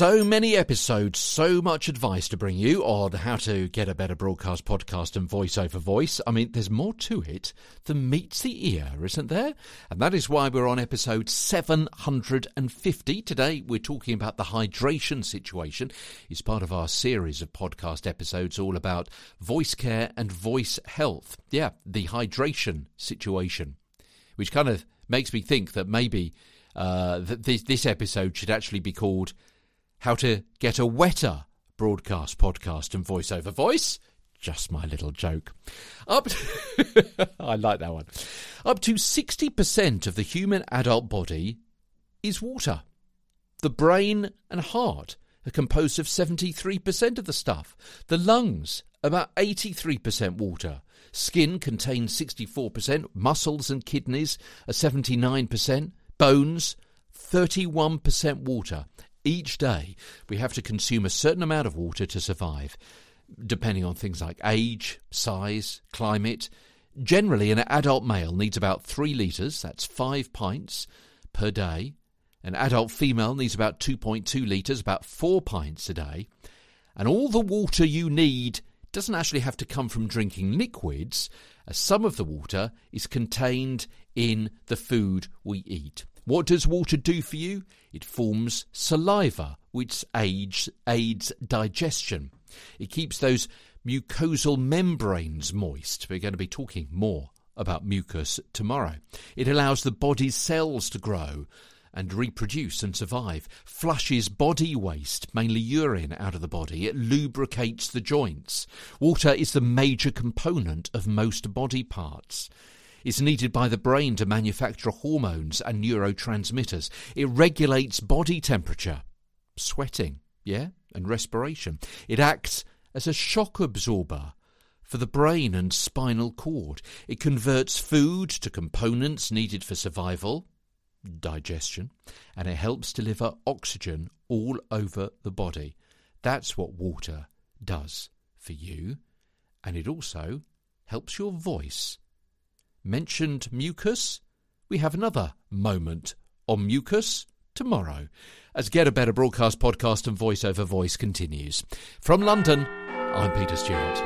So many episodes, so much advice to bring you on how to get a better broadcast podcast and voice over voice. I mean, there's more to it than meets the ear, isn't there? And that is why we're on episode 750. Today, we're talking about the hydration situation. It's part of our series of podcast episodes all about voice care and voice health. Yeah, the hydration situation, which kind of makes me think that maybe uh, that this, this episode should actually be called how to get a wetter broadcast podcast and voice over voice. Just my little joke. Up, to, I like that one. Up to 60% of the human adult body is water. The brain and heart are composed of 73% of the stuff. The lungs, about 83% water. Skin contains 64%. Muscles and kidneys are 79%. Bones, 31% water. Each day, we have to consume a certain amount of water to survive, depending on things like age, size, climate. Generally, an adult male needs about 3 litres, that's 5 pints per day. An adult female needs about 2.2 litres, about 4 pints a day. And all the water you need doesn't actually have to come from drinking liquids, as some of the water is contained in the food we eat. What does water do for you? It forms saliva, which aids, aids digestion. It keeps those mucosal membranes moist. We're going to be talking more about mucus tomorrow. It allows the body's cells to grow and reproduce and survive, flushes body waste, mainly urine, out of the body. It lubricates the joints. Water is the major component of most body parts. It's needed by the brain to manufacture hormones and neurotransmitters. It regulates body temperature, sweating, yeah, and respiration. It acts as a shock absorber for the brain and spinal cord. It converts food to components needed for survival, digestion, and it helps deliver oxygen all over the body. That's what water does for you, and it also helps your voice mentioned mucus, we have another moment on mucus tomorrow as Get a Better Broadcast podcast and voice over voice continues. From London, I'm Peter Stewart.